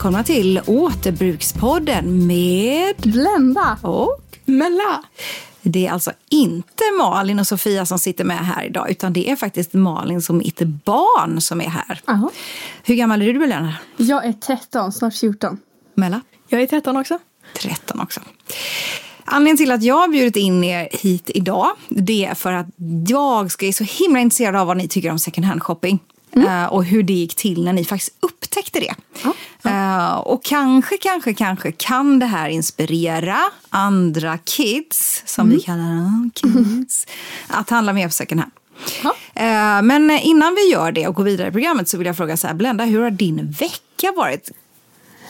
Välkomna till Återbrukspodden med Blenda och Mella. Det är alltså inte Malin och Sofia som sitter med här idag utan det är faktiskt Malin som mitt barn som är här. Aha. Hur gammal är du Belena? Jag är 13, snart 14. Mella? Jag är 13 också. 13 också. Anledningen till att jag har bjudit in er hit idag det är för att jag ska är så himla intresserad av vad ni tycker om second hand shopping. Uh, och hur det gick till när ni faktiskt upptäckte det. Uh, och kanske, kanske, kanske kan det här inspirera andra kids, som vi kallar dem, kids, att handla mer på second hand. Uh, men innan vi gör det och går vidare i programmet så vill jag fråga så här, Blenda, hur har din vecka varit?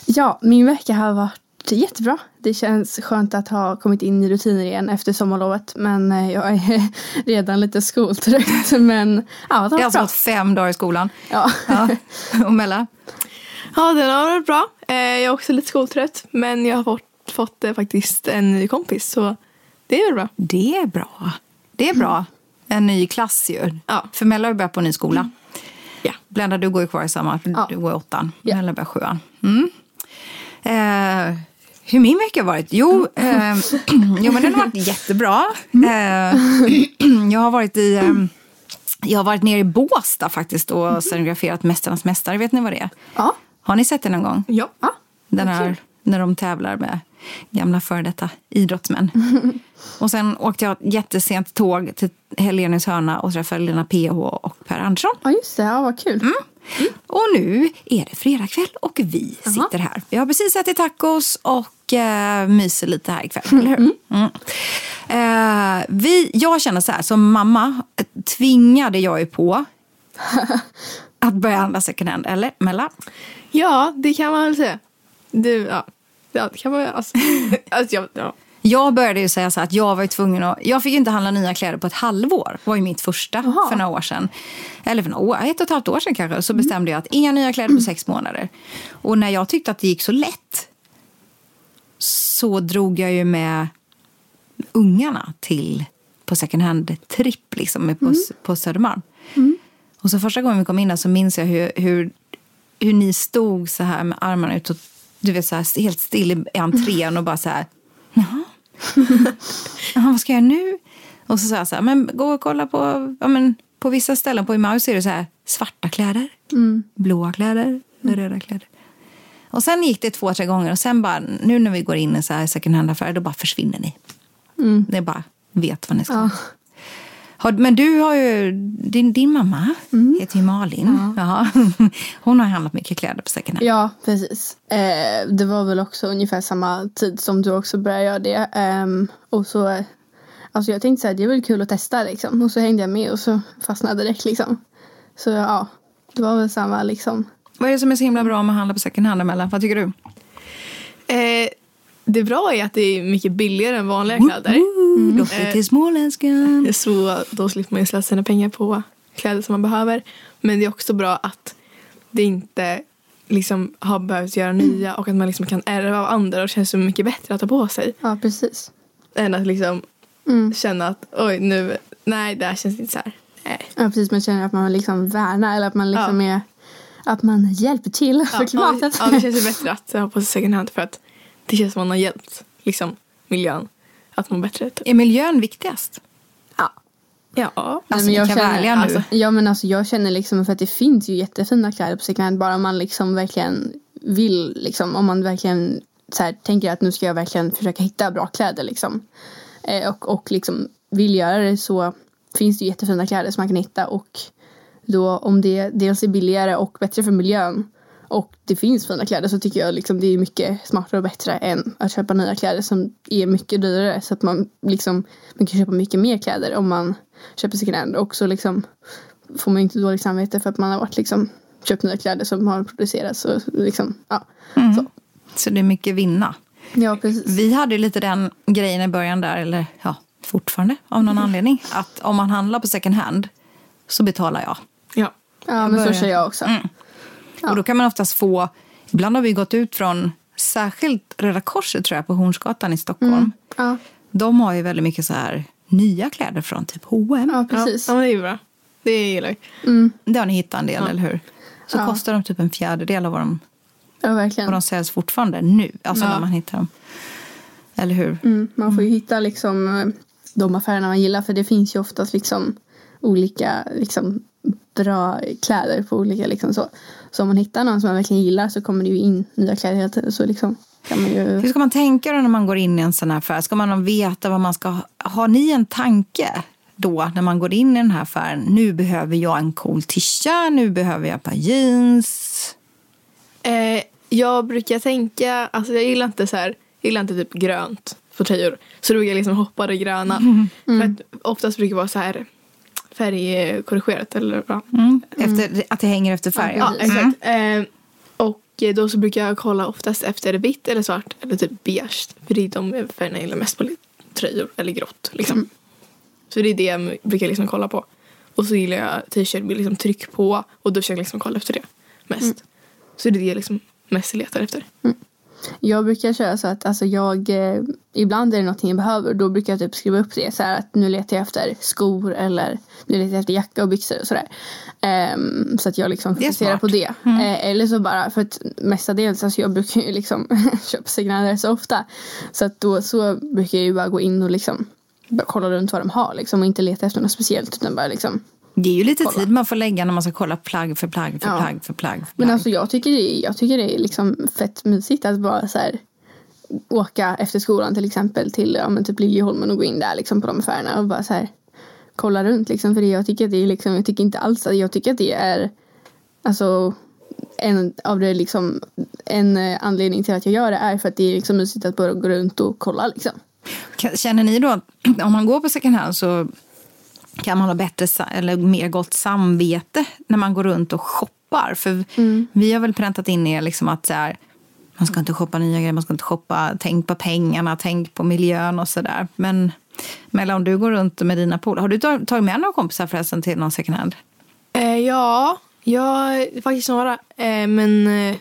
Ja, min vecka har varit jättebra. Det känns skönt att ha kommit in i rutiner igen efter sommarlovet. Men eh, jag är redan lite skoltrött. Men ja, det har Jag har alltså fem dagar i skolan. Ja. Ja. Och Mella? Ja, den har varit bra. Eh, Jag är också lite skoltrött. Men jag har fått, fått eh, faktiskt en ny kompis. Så det är bra. Det är bra. Det är bra. En ny klass ju. Ja. För Mella har ju börjat på en ny skola. Ja. Blenda, du går ju kvar i samma. Ja. Du går i åttan. Ja. Mella börjar sjuan. Mm. Eh, hur min vecka har varit? Jo, eh, jo men den har varit jättebra. Eh, jag har varit i... Eh, jag har varit nere i Båstad faktiskt och scenograferat Mästarnas mästare. Vet ni vad det är? Ja. Har ni sett det någon gång? Ja. ja. Den här, när de tävlar med gamla före detta idrottsmän. och sen åkte jag jättesent tåg till Helenis hörna och träffade Lena PH och Per Andersson. Ja, just det. Ja, vad kul. Mm. Och nu är det fredagkväll och vi sitter här. Vi har precis ätit tacos och uh, myser lite här ikväll. Eller hur? Mm. Eh, vi, jag känner så här, som mamma eh, tvingade jag ju på att börja handla second hand. Eller Mella? Ja, det kan man väl säga. Du, ja. Ja, det kan man väl. Alltså, alltså, jag, ja. Jag började ju säga så att jag var ju tvungen att... Jag fick ju inte handla nya kläder på ett halvår. Det var ju mitt första för några år sedan. Eller för några år, ett och ett halvt år sedan kanske. Så bestämde jag att inga nya kläder på sex månader. Och när jag tyckte att det gick så lätt så drog jag ju med ungarna till på second hand-tripp liksom, på, på Södermalm. Och så första gången vi kom in där så minns jag hur, hur, hur ni stod så här med armarna utåt. Du vet så här, helt still i entrén och bara så här. Jaha. Vad ska jag göra nu? Och så sa jag så här, men gå och kolla på, ja, men, på vissa ställen på Emmaus är det så här svarta kläder, blåa kläder, röda kläder. Och sen gick det två, tre gånger och sen bara, nu när vi går in i så här second hand-affärer, då bara försvinner ni. Det är bara, vet vad ni ska. Ja. Har, men du har ju, din, din mamma heter ju Malin. Ja. Hon har handlat mycket kläder på second hand. Ja, precis. Eh, det var väl också ungefär samma tid som du också började göra det. Ehm, och så, alltså jag tänkte så här, det är väl kul att testa liksom. Och så hängde jag med och så fastnade direkt liksom. Så ja, det var väl samma liksom. Vad är det som är så himla bra med att handla på second hand, Amella? Vad tycker du? Eh, det bra är att det är mycket billigare än vanliga kläder. Mm. Loftet till småländskan. Så då slipper man ju slösa sina pengar på kläder som man behöver. Men det är också bra att det inte liksom har behövt göra nya och att man liksom kan ärva av andra och det känns så mycket bättre att ta på sig. Ja, precis. Än att liksom Mm. känna att oj nu, nej det här känns inte så här. Nej. Ja, precis. Man känner att man liksom värnar eller att man liksom är att man hjälper till för Ja, klimatet. ja, det känns ju bättre att ha på sig second hand för att det känns som att man har hjälpt liksom, miljön att må bättre. Typ. Är miljön viktigast? Ja. Alltså, men vi jag kan känner- vara ärliga nu. alltså, Ja men alltså jag känner liksom för att det finns ju jättefina kläder på second hand bara man liksom verkligen vill liksom om man verkligen så här, tänker att nu ska jag verkligen försöka hitta bra kläder liksom. Eh, och, och liksom vill göra det så finns det ju jättefina kläder som man kan hitta och då om det dels är billigare och bättre för miljön och det finns fina kläder så tycker jag liksom det är mycket smartare och bättre än att köpa nya kläder som är mycket dyrare så att man liksom man kan köpa mycket mer kläder om man köper second hand och så liksom får man inte dåligt samvete för att man har varit liksom köpt nya kläder som har producerats och liksom ja. Så. Så det är mycket vinna. Ja precis. Vi hade lite den grejen i början där, eller ja, fortfarande av någon anledning. Att om man handlar på second hand så betalar jag. Ja. Ja men så kör jag också. Och då kan man oftast få, ibland har vi gått ut från, särskilt Röda Korset tror jag på Hornsgatan i Stockholm. Ja, De har ju väldigt mycket så här nya kläder från typ H&M. ja precis. Ja, men det är ju bra. Det gillar jag. Det har ni hittat en del, eller hur? Så Ja. kostar de typ en fjärdedel av vad de, Ja vad verkligen. de säljs fortfarande nu. Alltså Ja. när man hittar dem. Eller hur? Mm, man får ju hitta liksom eh, de affärerna man gillar för det finns ju oftast liksom olika liksom bra kläder på olika liksom så. Så om man hittar någon som man verkligen gillar så kommer det ju in nya kläder hela tiden så liksom kan man ju Hur ska man tänka då när man går in i en sån här affär? Ska man veta vad man ska ha? Har ni en tanke då när man går in i den här affären? Nu behöver jag en cool tisha, nu behöver jag ett par jeans. Eh, jag brukar tänka, alltså jag gillar inte så här, jag gillar inte typ grönt på tröjor. Så då brukar jag liksom hoppa det gröna. För att oftast brukar det vara så här färgkorrigerat eller ja. Mm. Efter, att det hänger efter färg. Ja, exakt. Eh, och eh, då så brukar jag kolla oftast efter vitt eller svart eller typ beige. För det är de färgerna jag gillar mest på li- tröjor. Eller grått liksom. Så det är det jag brukar liksom kolla på. Och så gillar jag t-shirt med liksom tryck på. Och då försöker jag liksom kolla efter det mest. Så det är det jag liksom mest letar efter. Jag brukar köra så att alltså jag eh, ibland är det någonting jag behöver då brukar jag typ skriva upp det så här att nu letar jag efter skor eller nu letar jag efter jacka och byxor och sådär. Ehm, så att jag liksom fokuserar på det. Eh, eller så bara för att mestadels alltså jag brukar ju liksom köpa second så ofta. Så att då så brukar jag ju bara gå in och liksom bara kolla runt vad de har liksom och inte leta efter något speciellt utan bara liksom Det är ju lite Kolla. tid man får lägga när man ska kolla plagg för plagg för Ja. plagg för plagg. För Men plagg. alltså jag tycker det är, jag tycker det är liksom fett mysigt att bara så här åka efter skolan till exempel till ja, men typ Liljeholmen och gå in där liksom på de affärerna och bara så här kolla runt liksom för det jag tycker att det är liksom jag tycker inte alls att jag tycker att det är alltså en av det liksom en anledning till att jag gör det är för att det är liksom mysigt att bara gå runt och kolla liksom. Känner ni då att om man går på second hand så kan man ha bättre eller mer gott samvete när man går runt och shoppar? För vi har väl präntat in er liksom att så här, man ska inte shoppa nya grejer, man ska inte shoppa, tänk på pengarna, tänk på miljön och sådär. Men Mella, om du går runt med dina polare, har du tag- tagit med några kompisar förresten till någon second hand? Eh, ja, jag faktiskt några. Eh, men eh,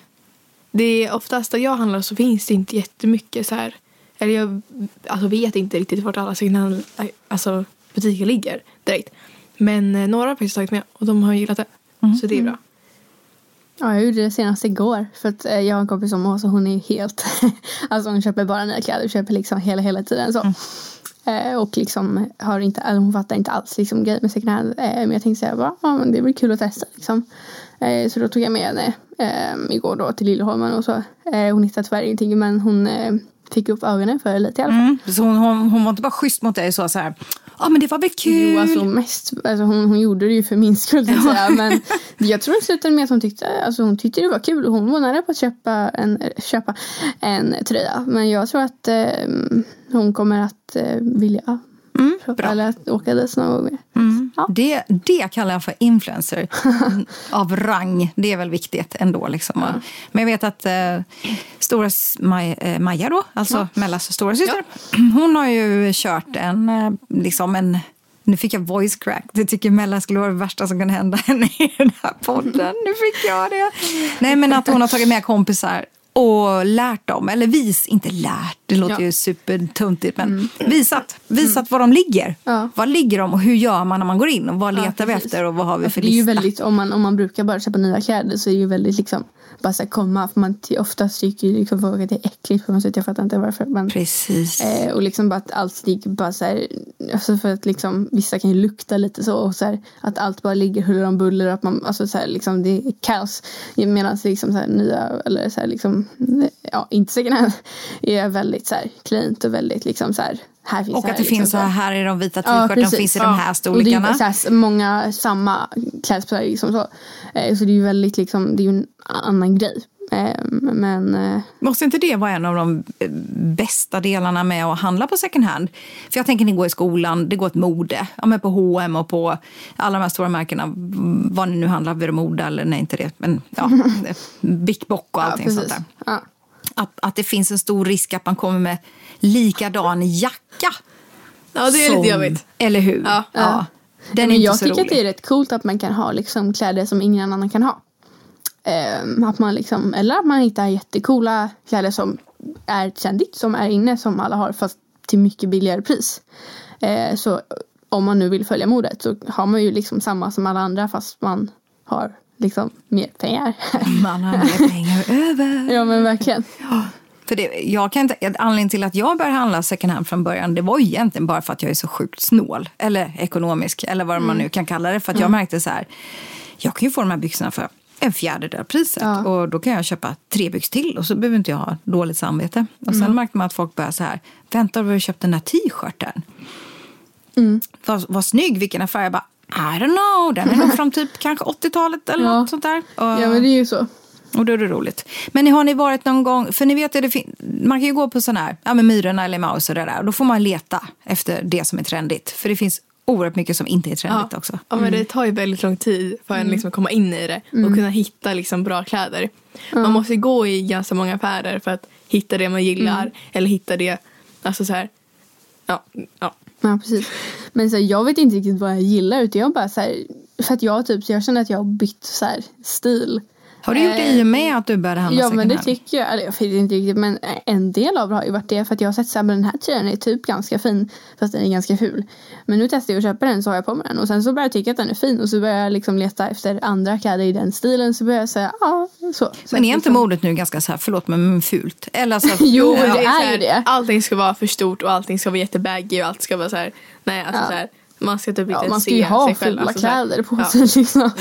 det är oftast där jag handlar så finns det inte jättemycket så här. Eller jag alltså, vet inte riktigt vart alla second hand alltså, butiker ligger direkt. Men eh, några har faktiskt tagit med och de har gillat det. Så det är bra. Ja, jag gjorde det senast igår. För att eh, jag har en kompis som Åsa, hon är helt... alltså hon köper bara nya kläder, köper liksom hela, hela tiden så. Eh, och liksom har inte, alltså hon fattar inte alls liksom grejer med second hand. Eh, men jag tänkte bara, ja men det blir kul att testa liksom. Eh, så då tog jag med henne eh, igår då till Liljeholmen och så. Hon hittade tyvärr ingenting men hon fick upp ögonen för lite i alla fall. Så hon, hon, hon var inte bara schysst mot dig så, så här, ja men det var väl kul. Jo, alltså mest, alltså hon, hon gjorde det ju för min skull att säga. Men jag tror det slutade med att hon tyckte, alltså hon tyckte det var kul. och Hon var nära på att köpa en, köpa en tröja. Men jag tror att eh, hon kommer att eh, vilja bra. Eller att åka dit några gånger. Ja. Det, det kallar jag för influencer av rang. Det är väl viktigt ändå. Liksom. Men jag vet att eh, stora Maj, eh, Maja, då, alltså Mellas stora syster, hon har ju kört en, eh, liksom en nu fick jag voice crack. Det tycker Mella skulle vara det värsta som kan hända henne i den här podden. Nu fick jag det. Nej, men att hon har tagit med kompisar och lärt dem, eller vis, inte lärt, det låter Ja. ju supertuntigt, men visat, visat var de ligger. Ja. Var ligger de och hur gör man när man går in och vad Ja, letar vi precis. efter och vad har vi för det är ju lista? väldigt, om man, om man brukar bara köpa nya kläder så är det ju väldigt liksom bara så här komma. För man oftast tycker ju liksom folk att det är äckligt på något sätt. Jag fattar inte varför. Men, Precis. eh, och liksom bara att allt ligger bara så här. Alltså för att liksom vissa kan ju lukta lite så. Och så här, att allt bara ligger huller om buller. Att man, alltså så här, liksom det är kaos. Medan liksom så här, nya, eller så här, liksom, ja inte second hand. Är väldigt så här cleant och väldigt liksom så här. Här finns och här, att det liksom, finns så här, här är de vita t-shirtarna, precis. finns i de Ja. här Och det är storlekarna. ju så många samma klädesplagg. Liksom så. Eh, så det är ju väldigt liksom, det är ju en annan grej. Eh, men eh, Måste inte det vara en av de eh, bästa delarna med att handla på second hand? För jag tänker ni går i skolan, det går ett mode. Ja, men på H&M och på alla de här stora märkena. Vad ni nu handlar, Veromoda eller nej inte det. Men ja, Bock och allting ja, sånt där. Ja. Att, att det finns en stor risk att man kommer med likadan jacka. Ja, det är som- lite jobbigt. Eller hur? Ja. ja. Den är men jag tycker rolig. att det är rätt coolt att man kan ha liksom, kläder som ingen annan kan ha. Eh, att man liksom, eller att man hittar jättecoola kläder som är trendigt, som är inne, som alla har fast till mycket billigare pris. Eh, så om man nu vill följa modet så har man ju liksom samma som alla andra fast man har liksom mer pengar. Man har mer pengar över. ja men verkligen. För det, jag kan inte, anledningen till att jag började handla second hand från början det var ju egentligen bara för att jag är så sjukt snål. Eller ekonomisk, eller vad man nu kan kalla det. För att jag märkte så här, jag kan ju få de här byxorna för en fjärdedel av priset. Ja. Och då kan jag köpa tre byxor till och så behöver inte jag ha dåligt samvete. Och sen märkte man att folk började så här, vänta du har köpt den här t-shirten. Vad, vad snygg, vilken affär. Jag bara, I don't know, den är nog från typ kanske 80-talet eller Ja. något sånt där. Och, Ja men det är ju så. och då är det roligt. Men har ni varit någon gång, för ni vet fin- man kan ju gå på sån här, ja men Myrorna eller Maus och det där. Och då får man leta efter det som är trendigt. För det finns oerhört mycket som inte är trendigt också. Ja, men det tar ju väldigt lång tid för en liksom att komma in i det och kunna hitta liksom bra kläder. Man måste gå i ganska många affärer för att hitta det man gillar eller hitta det, alltså så här, ja, ja. Ja precis. Men så här, jag vet inte riktigt vad jag gillar utan jag bara så här, för att jag typ, så jag känner att jag har bytt så här, stil. Har du gjort det i och med att du började handla Ja men det hand? tycker jag, eller jag vet inte riktigt men en del av det har ju varit det för att jag har sett så här, men den här tröjan är typ ganska fin fast den är ganska ful. Men nu testar jag att köpa den så har jag på mig den och sen så börjar jag tycka att den är fin och så börjar jag liksom leta efter andra kläder i den stilen så börjar jag säga ja så. så Men är inte liksom- modet nu ganska så här, förlåt men fult? Eller alltså, Jo, Men det så är här, ju det. Allting ska vara för stort och allting ska vara jättebaggy och allt ska vara så här, nej alltså Ja. så här, man ska typ inte Ja, man ska se ju ha sig själv. fula alltså så här. kläder på Ja. sig liksom.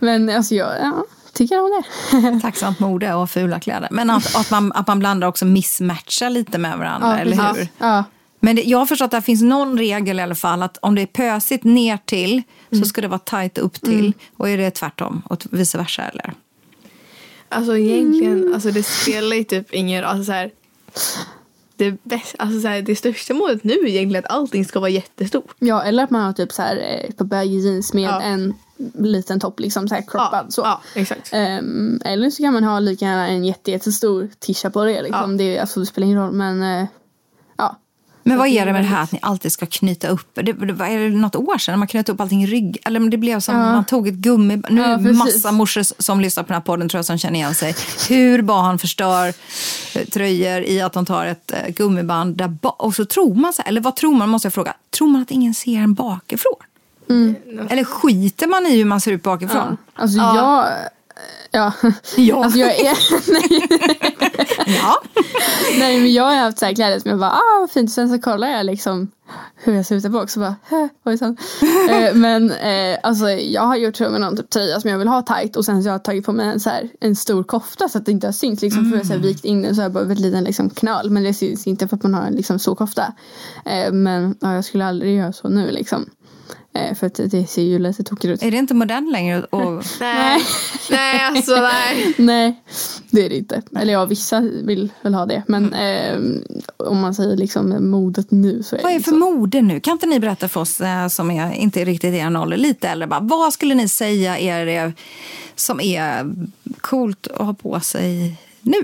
Men alltså jag ja, tycker om det. tacksamt mode och fula kläder. Men att, att, man, att man blandar också missmatchar lite med varandra, eller precis. hur? Ja. Men det, jag har förstått att det finns någon regel i alla fall att om det är pösigt ner till så ska det vara tajt upp till. Och är det tvärtom och vice versa eller? Alltså egentligen, alltså det spelar ju typ ingen roll. Alltså så här, det, bäst, alltså så här, det största målet nu är egentligen att allting ska vara jättestort. Ja, eller att man har typ så här eh, på baggy jeans med Ja. en liten topp liksom så här croppad så. ja, exakt. Ehm, eller så kan man ha lika gärna en jätte, jättestor tisha på det liksom. Ja. Det, alltså, det spelar ingen roll men eh, ja. Men vad är det med det här att ni alltid ska knyta upp? Det, det, vad är det något år sedan man knöt upp allting i rygg? Eller det blev som man tog ett gummi... Nu Ja, är det precis. massa morsor som lyssnar på den här podden tror jag som känner igen sig. Hur barn förstör eh, tröjor i att de tar ett eh, gummiband där ba- och så tror man så här, eller vad tror man måste jag fråga, tror man att ingen ser en bakifrån? Eller skiter man i hur man ser ut bakifrån? Alltså jag Ja. Ja. Alltså jag är, Ja. nej men jag har haft så här kläder som jag bara, ah vad fint. Sen så kollar jag liksom hur jag ser ut där bak så bara, hä, ojsan. eh, men eh, alltså jag har gjort så med någon typ tröja som jag vill ha tight och sen så har jag tagit på mig en, så här, en stor kofta så att det inte har synts liksom för jag har så här vikt in den så har jag bara en liten liksom knöl men det syns inte för att man har en liksom stor kofta. Eh, men ja, jag skulle aldrig göra så nu liksom. Eh, för att det ser ju lite tokigt ut. Är det inte modern längre? Och... Nej. nej, alltså nej. Nej, det är det inte. Eller ja, vissa vill väl ha det. Men eh, om man säger liksom modet nu så är Vad är det för så. mode nu? Kan inte ni berätta för oss eh, som är inte riktigt i er ålder, lite äldre, bara, vad skulle ni säga är det som är coolt att ha på sig nu?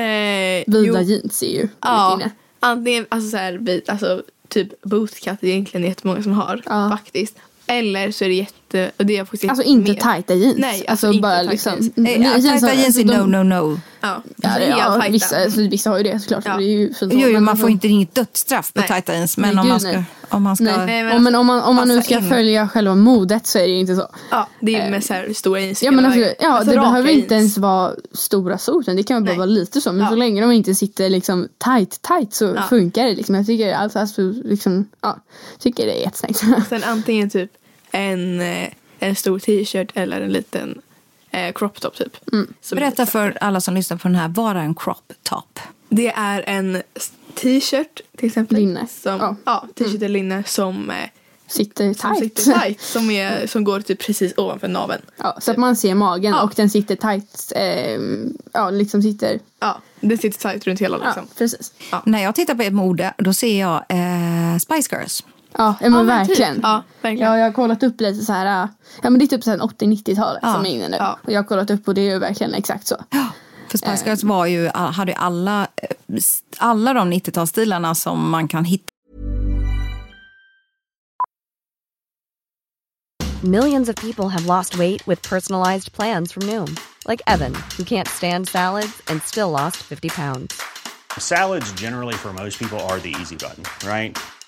Eh, Vida jo, jeans är ju Ja, inne. antingen alltså så här, alltså, typ bootcut är egentligen jättemånga som har Ja. faktiskt. Eller så är det jätte, och det är jag faktiskt Alltså inte mer. tajta jeans. Nej, alltså, alltså inte bara tajta liksom. jeans. Eh, ja, tajta som- jeans är alltså, no, no, no. Ja, Ja, helt ja, vissa, alltså, vissa har ju det såklart. Ja. Det är ju Jo, så, jo, men man alltså- får inte inget dödsstraff på Nej. tajta jeans. Men Nej, om, man ska, nej. om man ska... Nej. Nej, men om, men om man, om man nu ska in. följa själva modet så är det ju inte så. Ja, det är ju med så här stora jeans. Ja, men alltså, ja Alltså, det behöver inte jeans. ens vara stora så utan det kan bara Nej. vara lite så. Men Ja. så länge de inte sitter liksom tight tight så Ja. funkar det. Liksom. Jag tycker alltså, alltså, liksom, ja, tycker det är jättesnyggt. Sen antingen typ en, eh, en stor t-shirt eller en liten eh, crop top typ. Mm. Som Berätta för alla som lyssnar på den här, vad är en crop top? Det är en t-shirt till exempel. Linne. Som, Ja. ja. t-shirt eller linne som, eh, sitter som tight. sitter tight. Som, är, som går typ precis ovanför naveln. Ja, så att man ser magen Ja. och den sitter tight. Eh, ja, liksom sitter. Ja, det sitter tight runt hela Ja, liksom. precis. När jag tittar på ert mode, då ser jag eh, Spice Girls. Ja, ja men men verkligen. typ. Ja, verkligen. Ja, jag har kollat upp lite så här. Ja, men det är typ sen 80-90-talet Ja. som är inne nu. Ja. Och jag har kollat upp och det är ju verkligen exakt så. För Spice Girls var ju, hade ju alla, eh, alla de 90-talsstilarna som man kan hitta. Millions of people have lost weight with personalized plans from Noom, like Evan, who can't stand salads and still lost 50 pounds. Salads, generally, for most people, are the easy button, right?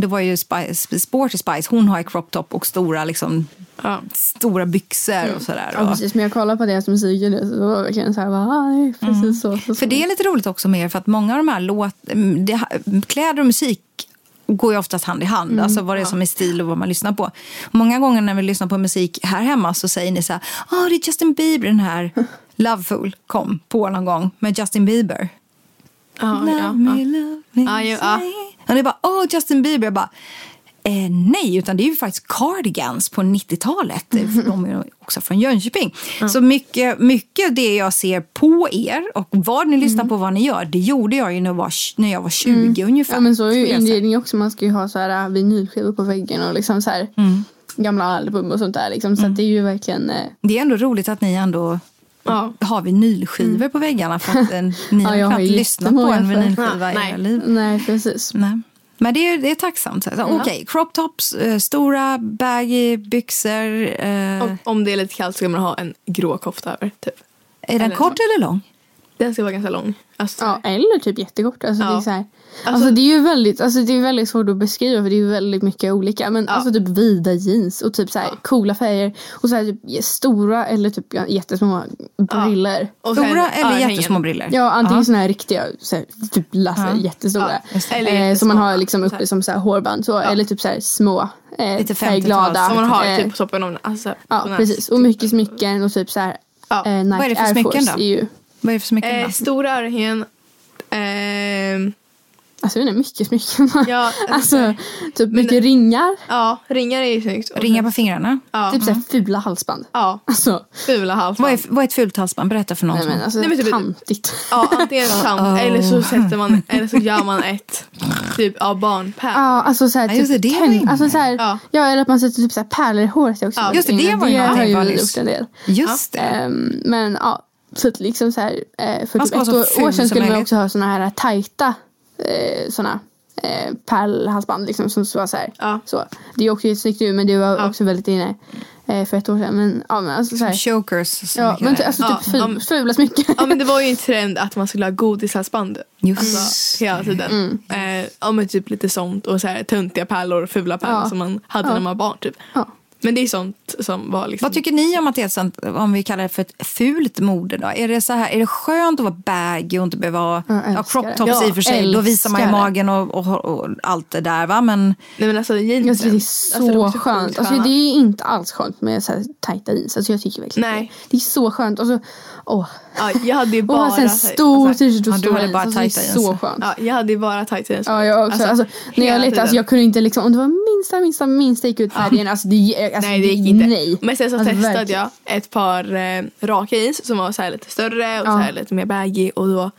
Det var ju Spice, Sporty Spice, hon har ju crop top och stora, liksom, Ja. stora byxor och sådär. Ja, precis. Men jag kollar på deras musik nu så det var verkligen så här, bara, ah, det är precis så, så, så. För det är lite roligt också med er, för att många av de här låt, det, kläder och musik går ju oftast hand i hand. alltså vad det är som är stil och vad man lyssnar på. Många gånger när vi lyssnar på musik här hemma så säger ni så här, åh det är Justin Bieber, den här Loveful kom på någon gång med Justin Bieber. Ja, Love ja, me, ja. love me, Ja, ju, ja. Och det är bara, åh Justin Bieber, jag bara, Eh, nej, utan det är ju faktiskt Cardigans på 90-talet. För De är också från Jönköping. Så mycket, mycket det jag ser på er och vad ni lyssnar på, vad ni gör, det gjorde jag ju när jag var, när jag var 20 ungefär. Ja men så är ju inredning också. Man ska ju ha så här äh, vinylskivor på väggen och liksom så här Mm. gamla album och sånt där. Liksom. Så att det är ju verkligen... eh, Det är ändå roligt att ni ändå Ja. har vinylskivor på väggarna för att eh, ni Ja, har knappt lyssnat på en vinylskiva Ja, i era nej. liv. Nej precis. Nej. Men det är, det är tacksamt. Så, Okej, crop tops, eh, stora baggy byxor. Eh, Och om det är lite kallt så ska man ha en grå kofta över. Typ. är den eller kort eller lång? Den ska vara ganska lång. Alltså, Ja, eller typ jättekort. Alltså, det, är Ja. så här, alltså, det är ju väldigt, alltså, det är väldigt svårt att beskriva för det är ju väldigt mycket olika. Men Ja. alltså typ vida jeans och typ så här, coola färger. Och så här, typ, stora eller typ ja, jättesmå briller. Stora eller jättesmå briller? Ja, antingen Ja. såna här riktiga, så här, typ Ja. jättestora. Ja, eh, som man har liksom Så uppe här. som så här hårband. Så, Eller typ så här små, eh, Lite färgglada. 50-tals. Som man har eh, typ på toppen av alltså, Ja, precis. Och mycket smycken och typ så här Ja. eh, Nike Vad är det för Air smycken Force då? är ju, Vad är det för smycken? Eh, då? stora örhängen. ehm, alltså jag vet inte, mycket smycken. ja, alltså typ mycket ringar. ja, ringar är ju snyggt. Ringar på fingrarna? Ja, Typ så här fula halsband. ja, Alltså, fula halsband. Vad är, vad är ett fult halsband? Berätta för någon nej men alltså Nej, men typ- tantigt. Ja, antingen tant eller så sätter man eller så gör man ett typ av barnpärl. Ja, alltså så här, Ja, just typ det, det är inne. alltså så här, Ja. ja. eller att man sätter typ så här pärlor i håret också. Ja, just det, det var ju det har någonting ju gjort en del. Just det. Ehm, men ja, så att liksom så här, eh, för typ ett år, år sedan skulle man också ha såna här tajta eh, såna eh, pärlhalsband liksom som så var så här. Ja. Så. Det är också jättesnyggt nu men det var Ja. också väldigt inne eh, för ett år sedan. Men ja men alltså så här. Chokers. Ja, men det. alltså typ Ja, ful, ja, fula smycken. Ja men det var ju en trend att man skulle ha godishalsband. Just Alltså, hela tiden. Eh, ja men typ lite sånt och så här töntiga pärlor, fula pärlor Ja. som man hade Ja. när man var barn typ. Men det är sånt som var liksom. Vad tycker ni om att det är ett sånt, om vi kallar det för ett fult mode då? Är det så här, är det skönt att vara baggy och inte behöva ha ja, crop tops Ja, i och för sig? Då visar man ju magen och, och, och allt det där va? Men Nej men alltså jeansen. Tycker det är så Alltså, de är så skönt. Alltså, det är inte alls skönt med så här tajta jeans. Alltså, jag tycker verkligen Nej. det. Det är så skönt. Alltså, åh. Ja, jag hade ju Och bara... ha en stor alltså, t-shirt och Ja, hade jeans. bara Alltså, det är tajta så skönt. Ja, jag hade ju bara tight jeans. Ja, jag också. Alltså, när jag letade, alltså, jag kunde inte liksom, om det var minsta, minsta, minsta gick ut färgen. Alltså, det, alltså, Nej det gick inte. Nej. Men sen så Alltså, testade verkligen. jag ett par eh, raka jeans som var så här lite större och Ja. så här lite mer baggy och då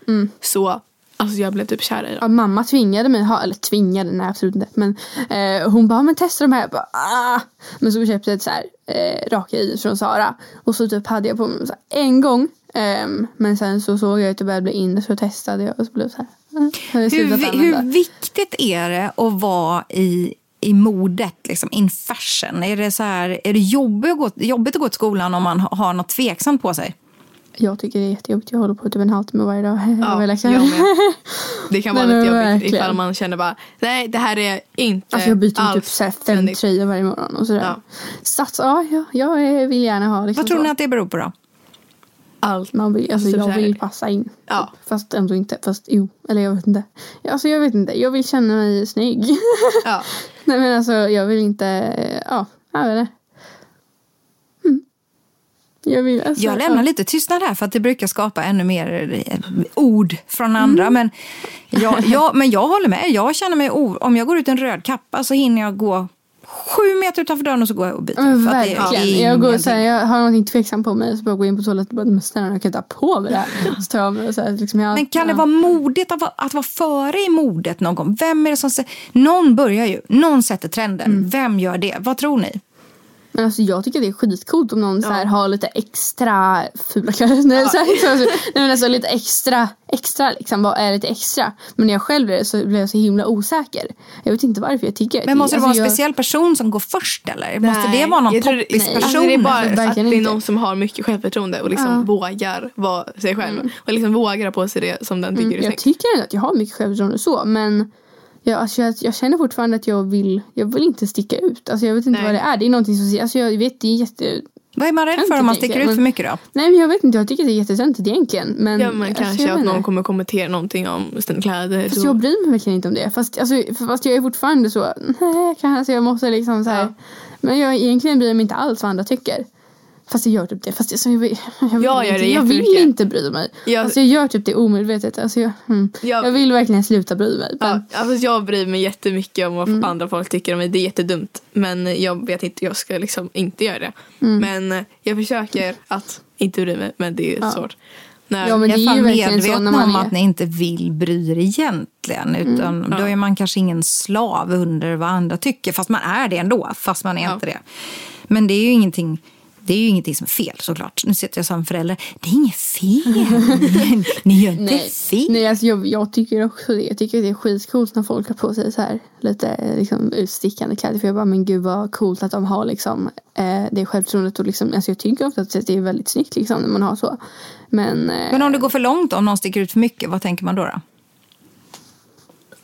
så Alltså jag blev typ kär i Ja, dem. mamma tvingade mig ha, eller tvingade, nej absolut inte. Men eh, hon bara, men testa de här. Jag bara, ah. Men så köpte jag ett så här, eh, raka jeans från Sara. Och så typ hade jag på mig så här, en gång. Ehm, men sen så såg jag att det började bli inne så testade jag och så blev så här. jag hur, vi- hur viktigt är det att vara i, i modet, liksom, in fashion? Är det, så här, är det jobbigt, att gå, jobbigt att gå till skolan om man ha- har något tveksamt på sig? Jag tycker det är jättejobbigt. Jag håller på typ en halvtimme varje dag. Ja, jag med. Det kan vara Nej, lite jobbigt verkligen. ifall man känner bara nej det här är inte Alltså jag byter typ alls så här fem tröjor varje morgon och sådär. Ja. Sats, ja, ja, jag vill gärna ha liksom Vad tror så. ni att det beror på då? Allt. Man vill, alltså, Typ jag vill passa in. Ja. Fast ändå inte. Fast jo. Eller jag vet inte. Alltså jag vet inte. Jag vill känna mig snygg. Ja. Nej men alltså jag vill inte. Ja, jag vet inte. Mm. Jag vill alltså, Jag lämnar ja. lite tystnad här för att det brukar skapa ännu mer eh, ord från andra. Mm. Men, jag, jag, men jag håller med. Jag känner mig o- Om jag går ut i en röd kappa så hinner jag gå sju meter utanför dörren och så går jag och byter. Men För att det är verkligen. Jag, går, så här, jag har någonting tveksamt på mig så bara går in på toaletten och bara snälla jag kan ha på mig det här. Så tar jag mig så här, liksom, jag, Men kan det ja. vara modigt att att vara före i modet någon gång? Vem är det som sätter... Någon börjar ju. Någon sätter trenden. Mm. Vem gör det? Vad tror ni? Men alltså jag tycker det är skitcoolt om någon så här har lite extra fula kläder. Nej, så här, så, alltså, nej men alltså lite extra, extra liksom. Vad är lite extra? Men när jag själv är det så blir jag så himla osäker. Jag vet inte varför jag tycker Men måste det alltså, vara en jag- speciell person som går först eller? Måste Nej, det vara någon jag tror det- poppis nej. person? Alltså det är bara att Verkligen det är inte. någon som har mycket självförtroende och liksom Ja. vågar vara sig själv. Och liksom vågar ha på sig det som den tycker Mm, är jag tycker ändå att jag har mycket självförtroende så men jag, alltså jag, jag känner fortfarande att jag vill, jag vill inte sticka ut. Alltså jag vet inte Nej. vad det är. Det är någonting som, alltså jag vet det är jätte... Vad är man rädd för om man sticker ut för mycket då? Nej men jag vet inte, jag tycker det är jättetöntigt egentligen. Men, Ja men alltså, kanske att någon kommer kommentera någonting om sina kläder. Fast då- jag bryr mig verkligen inte om det. Fast, alltså, fast jag är fortfarande så, nej kanske jag måste liksom så här. Ja. Men jag egentligen bryr mig inte alls vad andra tycker. Fast jag gör typ det. Fast alltså, jag, jag, vill Jag inte, jag vill inte bry mig. Jag- Alltså, jag gör typ det omedvetet. Alltså, jag, mm. Jag- jag vill verkligen sluta bry mig. Men, Ja, alltså jag bryr mig jättemycket om vad Mm. andra folk tycker om mig. Det är jättedumt. Men jag vet inte, jag ska liksom inte göra det. Mm. Men jag försöker att inte bry mig. Men det är Ja. svårt. När, Ja, men det alla är ju medvetna man om är- att ni inte vill bry er egentligen. Utan Då är man kanske ingen slav under vad andra tycker. Fast man är det ändå. Fast man är Ja. inte det. Men det är ju ingenting... Det är ju ingenting som är fel såklart. Nu sitter jag som förälder. Det är inget fel. Ni gör inte nej, fel. nej alltså, jag, jag tycker också det. Jag tycker det är skitcoolt när folk har på sig så här lite liksom, utstickande kläder. För jag bara, men gud vad coolt att de har liksom, eh, det självförtroendet. Och liksom, alltså, jag tycker ofta att det är väldigt snyggt liksom, när man har så. Men, eh, Men om det går för långt, om någon sticker ut för mycket, vad tänker man då? då?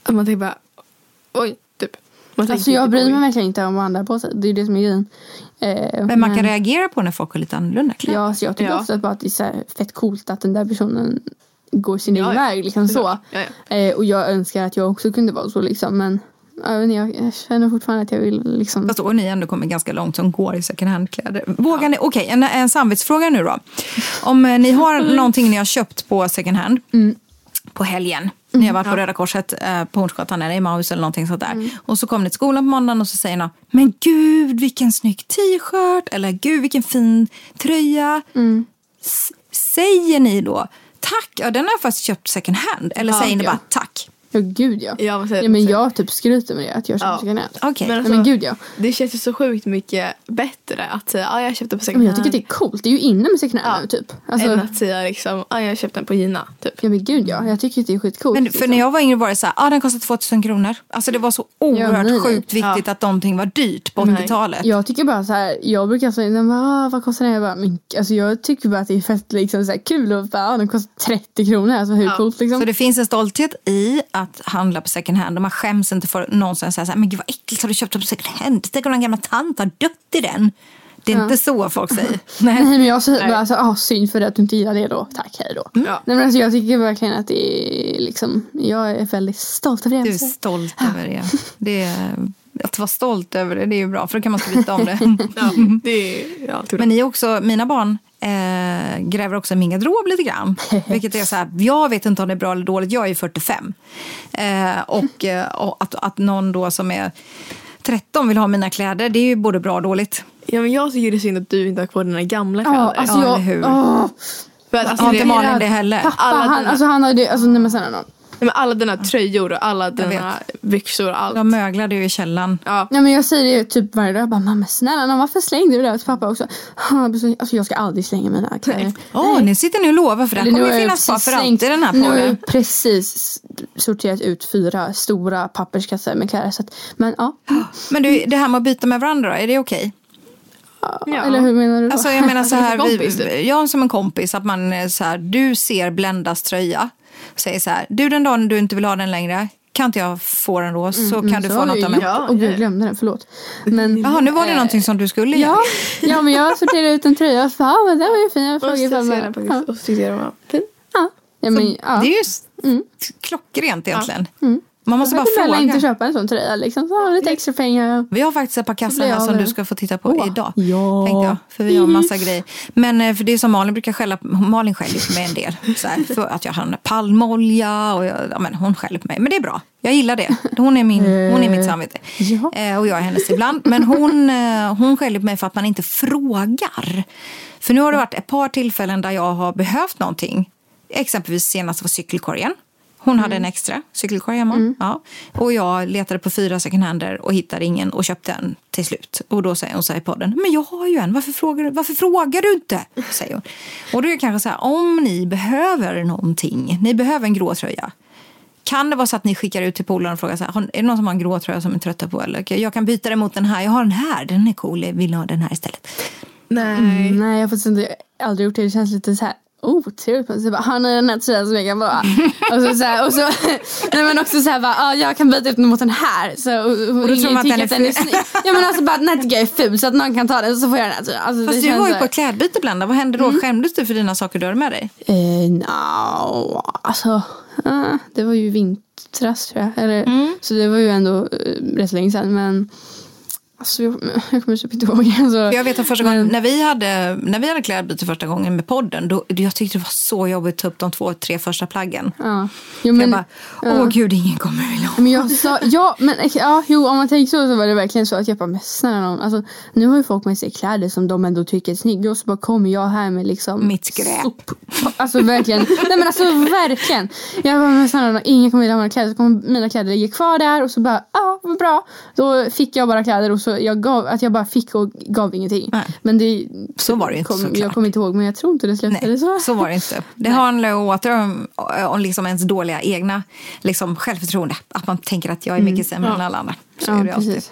att man tänker bara, oj, typ. Man Alltså jag inte bryr mig verkligen inte om vad andra har på sig. Det är det som är grejen. Eh, Men man kan reagera på när folk har lite annorlunda kläder. Ja, så jag tycker Ja. ofta bara att det är så här fett coolt att den där personen går sin egen Ja, ja. väg. Liksom så. Ja, Eh, och jag önskar att jag också kunde vara så. Liksom. Men jag, jag, jag känner fortfarande att jag vill liksom... Fast då har ni ändå kommit ganska långt som går i second hand-kläder. Vågar ni, okej, en, en samvetsfråga nu då. Om eh, ni har någonting ni har köpt på second hand på helgen. Ni har varit på Röda Korset eh, på Hornsgatan eller i Maus eller någonting sånt där. Och så kommer ni till skolan på måndagen och så säger ni Men gud vilken snygg t-shirt eller gud vilken fin tröja. S- säger ni då tack, ja, den har jag faktiskt köpt second hand. Eller Ja, säger ni ja. bara tack? Ja, gud ja. Ja, vad säger ja, men jag typ skryter med det. Att jag köper Ja. second hand. Okej. Men Nej, alltså, men gud ja. Det känns ju så sjukt mycket bättre att säga ah, jag köpte på second Men jag hand. tycker det är coolt. Det är ju inne med second hand Ja. nu typ. Alltså, Än att säga liksom, ah, jag köpte den på Gina. Typ. ja men gud ja. Jag tycker att det är skitcoolt. Men för liksom. när jag var yngre var det så här, ah, den kostar 2000 kronor. Alltså det var så oerhört nej. sjukt viktigt att någonting var dyrt på Nej. 80-talet. Jag tycker bara så här, jag brukar säga, den bara, ah, vad kostar den? Jag, bara, men, alltså, jag tycker bara att det är fett liksom, så här, kul och bara, ah, den kostar 30 kronor. Alltså hur coolt liksom. Så det finns en stolthet i att handla på second hand och man skäms inte för någonsin säga så här, men gud vad äckligt har du köpt på second hand? Tänk om någon gamla tant har dött i den. Det är inte så folk säger. Nej. Nej men jag säger bara alltså, ah, synd för att du inte gillar det då. Tack, hej då. Ja. Nej men alltså jag tycker verkligen att det är liksom, jag är väldigt stolt över det. Du är stolt över det. det är, att vara stolt över det, det är ju bra för då kan man skryta om det. Ja, det är ja, Men ni är också, mina barn eh, gräver också i min garderob lite grann. Vilket är så här, jag vet inte om det är bra eller dåligt, jag är ju 45. Eh, och eh, och att, att någon då som är 13 vill ha mina kläder, det är ju både bra och dåligt. ja, men jag tycker det är synd att du inte har kvar dina gamla kläder. Ja, alltså Ja, jag, eller hur? För att, alltså, Har inte det- Malin det heller? pappa Alla han, dina- alltså han har ju, alltså nej men snälla nån. Men alla dina tröjor och alla dina byxor och allt. De möglade ju i källaren. Ja. Nej men jag säger det typ varje dag, jag bara mamma snälla nån, varför slängde du det till pappa också? Alltså jag ska aldrig slänga mina kläder. Åh, ni sitter nu och lovar för nu kommer har ju finnas kvar precis för alltid den här Nu har jag podden. precis sorterat ut fyra stora papperskassar med kläder. Så att, men ja, Men du, det här med att byta med varandra då, är det okej? Ja. eller hur menar du då? Alltså jag menar så här, vi, typ. jag som en kompis, att man är så här, du ser Blendas tröja, säger så här, du den dagen du inte vill ha den längre, kan inte jag få den då så kan du Så få något jag av mig. Ja, Åh gud, ja. jag glömde den, förlåt. Men, Jaha, nu var det någonting som du skulle ja, göra. ja, men jag sorterade ut en tröja och ja men den var ju fin. Jag Och frågade ifall den på ja, och så tyckte jag den var fin. ja. Ja, men, ja. Det är ju s- klockrent egentligen. Man måste bara fråga. inte köpa en sån tröja liksom. Så lite extra pengar. Vi har faktiskt ett par kassar här som du ska få titta på Åh, idag. ja. Tänkte jag, för vi har massa grejer. Men eh, för det är som Malin brukar skälla på, Malin skäller på mig en del. Så här, för att jag har palmolja och jag, ja, men hon skäller på mig. Men det är bra. Jag gillar det. Hon är, min, hon är mitt samvete. Ja. Eh, och jag är hennes ibland. Men hon, eh, hon skäller på mig för att man inte frågar. För nu har det varit ett par tillfällen där jag har behövt någonting. Exempelvis senast var cykelkorgen. Hon hade en extra cykelkorg hemma. Ja. Och jag letade på fyra second hander och hittade ingen och köpte en till slut. Och då säger hon så här i podden, men jag har ju en, varför frågar du, varför frågar du inte? Säger hon. Och då är det kanske så här, om ni behöver någonting, ni behöver en grå tröja. Kan det vara så att ni skickar ut till polaren och frågar så här, "Har- är det någon som har en grå tröja som är trötta på? Eller "Okej, jag kan byta den mot den här, jag har den här, den är cool, jag vill ha den här istället. Nej. Mm, nej, jag har faktiskt inte, aldrig gjort det. Det känns lite så här otrevligt. Oh, så bara, har ni den här tröjan som jag kan bara... och så, så här, och så, nej men också så här bara, ah, jag kan byta ut den mot den här. Så, och, och, Och då tror man att den är den är snygg. Ja men alltså bara den här tycker jag är ful så att någon kan ta den så får jag den här tröjan. Alltså, Fast du var ju på klädbyte Blenda, vad hände då? Skämdes du för dina saker du hade med dig? Eh, no, alltså. eh, det var ju vintras tror jag. Eller, Mm. Så det var ju ändå eh, rätt länge sedan. Men Alltså, jag, jag kommer typ inte ihåg. Alltså, Jag vet att första gången, när vi hade, när vi hade klädbyte första gången med podden, då, jag tyckte det var så jobbigt att ta upp de två, tre första plaggen. ja. Jo, Men, jag bara, åh gud, ingen kommer vilja ha. men jag sa, ja, men ja, jo, om man tänker så så var det verkligen så att jag bara, men snälla någon, alltså, nu har ju folk med sig kläder som de ändå tycker är snygga och så bara kommer jag här med liksom Mitt skräp. sop. Alltså verkligen, nej men alltså verkligen. Jag bara, men snälla nån, ingen kommer vilja ha mina kläder. Så kommer mina kläder ligga kvar där och så bara, ja ah, vad bra. Då fick jag bara kläder och så jag gav, att jag bara fick och gav ingenting. Nej. Men det Så var det inte kom, såklart. Jag kommer inte ihåg men jag tror inte det slutade Nej, så. så var det inte. Det handlar ju åter om, om liksom ens dåliga egna liksom, självförtroende. Att man tänker att jag är mycket sämre än alla andra. Så Ja, är det alltid. precis.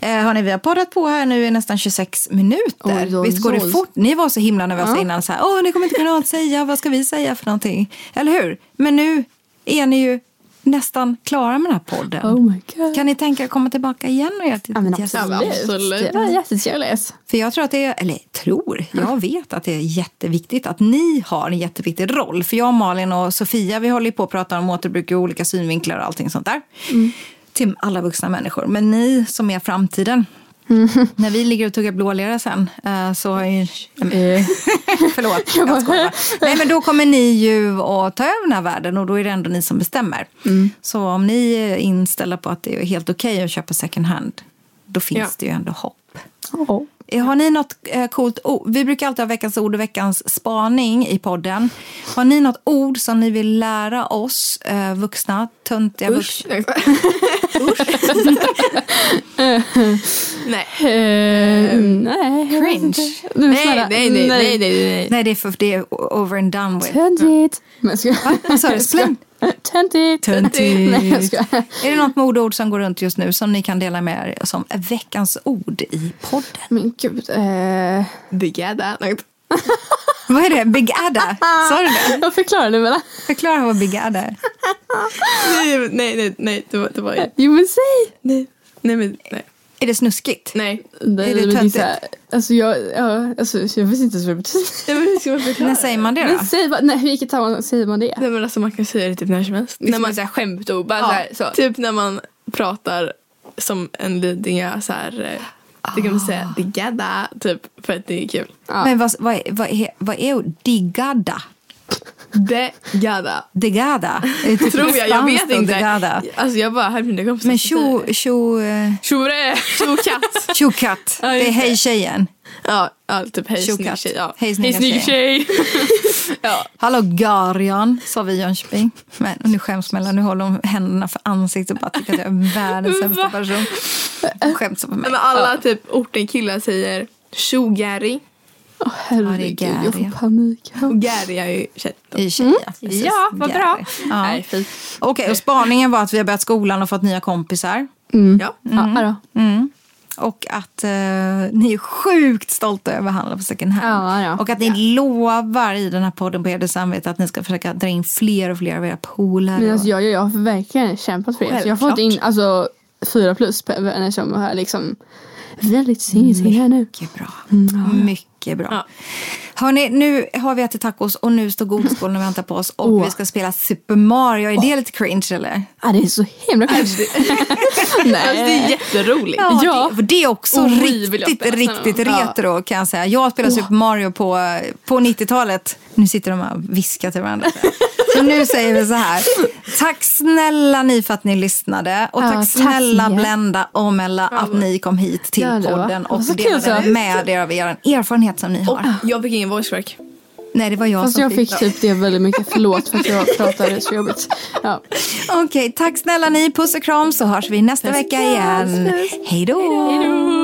Eh, hörni, vi har poddat på här nu i nästan 26 minuter. Oj, oj, Visst går det fort? Ni var så himla nervösa Ja. innan. Så här, Åh, ni kommer inte kunna säga, vad ska vi säga för någonting? Eller hur? Men nu är ni ju nästan klara med den här podden. Oh my god. Kan ni tänka er att komma tillbaka igen och göra ett Ja, men absolut. var jättetrevligt. För jag tror att det är, eller tror, jag vet att det är jätteviktigt att ni har en jätteviktig roll. För jag, Malin och Sofia, vi håller ju på att prata om återbruk i olika synvinklar och allting sånt där. Till alla vuxna människor. Men ni som är framtiden. När vi ligger och tuggar blålera sen eh, så är ju... Förlåt, jag skojar. Nej men då kommer ni ju att ta över den här världen och då är det ändå ni som bestämmer. Så om ni är inställda på att det är helt okej att köpa second hand, då finns Ja. det ju ändå hopp. Oh. Eh, Har ni något eh, coolt ord? Vi brukar alltid ha veckans ord och veckans spaning i podden. Har ni något ord som ni vill lära oss eh, vuxna, töntiga Usch. vuxna? Nej. Eh, nej. vet Cringe. Nej, nej, nej, nej, nej, nej. Nej, det är, för, det är over and done with. Töntigt. Men ska Vad sa du? Töntigt. Töntigt. Nej, jag ska. Är det något modeord som går runt just nu som ni kan dela med er som veckans ord i podden? Men gud. Eh, Begäda. Vad är det? Big Adda? Sa du det? jag förklarar det väl? Förklara vad Big Adda är. Nej, nej, nej, nej, det var, det var Jo men säg. nej, nej, men nej, Är det snuskigt? nej. Nej, Är det är töntigt? Alltså jag, ja, alltså, jag vet inte ens vad det betyder. Man? När säger man det då? Men säg vad, nej, vilket sammanhang säger man det? Nej men alltså man kan säga det typ när som helst. När man säger skämtord, bara ja, så här, så. Typ när man pratar som en Lidingö så här. eh, Det kan man säga digada typ för att det är kul. Ja. Men vad, vad, vad, är, vad är? Digada? Är det typ Tror jag, jag vet inte. Digada? Alltså jag bara hörde mina kompisar Men tjo, tjo, eh, Tjore! Tjokatt! tjokatt. Ja, Det är hej tjejen. ja, ja, typ hej snygg tjej. Ja. Hej, snygg tjej. ja. Hallå Garion, sa vi i Jönköping. Men nu skäms mellan, nu håller hon händerna för ansiktet och bara tycker att jag är världens sämsta person. Skäms på mig. Men alla typ orten killar säger tjogäri. Åh herregud, Gary. jag får panik. Och Gary är ju känt. I tjejer. Precis. Ja, vad bra. Gary. Ja. Nej. Okej, och spaningen var att vi har börjat skolan och fått nya kompisar. Ja. Ja, då. Mm. Och att eh, ni är sjukt stolta över att handla på second hand. Ja, ja. Och att ni lovar i den här podden på ert samvete att ni ska försöka dra in fler och fler av era polare. Men alltså, och- jag, jag, jag har verkligen kämpat för det. Så jag har fått in alltså, fyra plus på vänner som har liksom väldigt singelsinne här nu. Mycket bra. Mycket mycket bra. Ja. Hörrni, nu har vi ätit tacos och nu står godisskålen och väntar på oss. Och Åh. vi ska spela Super Mario. Är det lite cringe eller? Ja, det är så himla kul. Nej. Alltså, det är jätteroligt. Ja. Det, för det är också jag riktigt, riktigt Ja. retro kan jag säga. Jag spelade Super Mario på, på 90-talet. Nu sitter de här och viskar till varandra. Så nu säger vi så här. Tack snälla ni för att ni lyssnade. Och Ja, tack snälla. Blenda och Mella att ni kom hit till Ja, det podden det och delade med er av er erfarenhet som ni har. Jag fick ingen voice crack. Nej, det var jag Fast som jag fick typ det väldigt mycket. Förlåt för att jag pratade så jobbigt. Ja. Okej, tack snälla ni. Puss och kram så hörs vi nästa vecka igen. Hej då!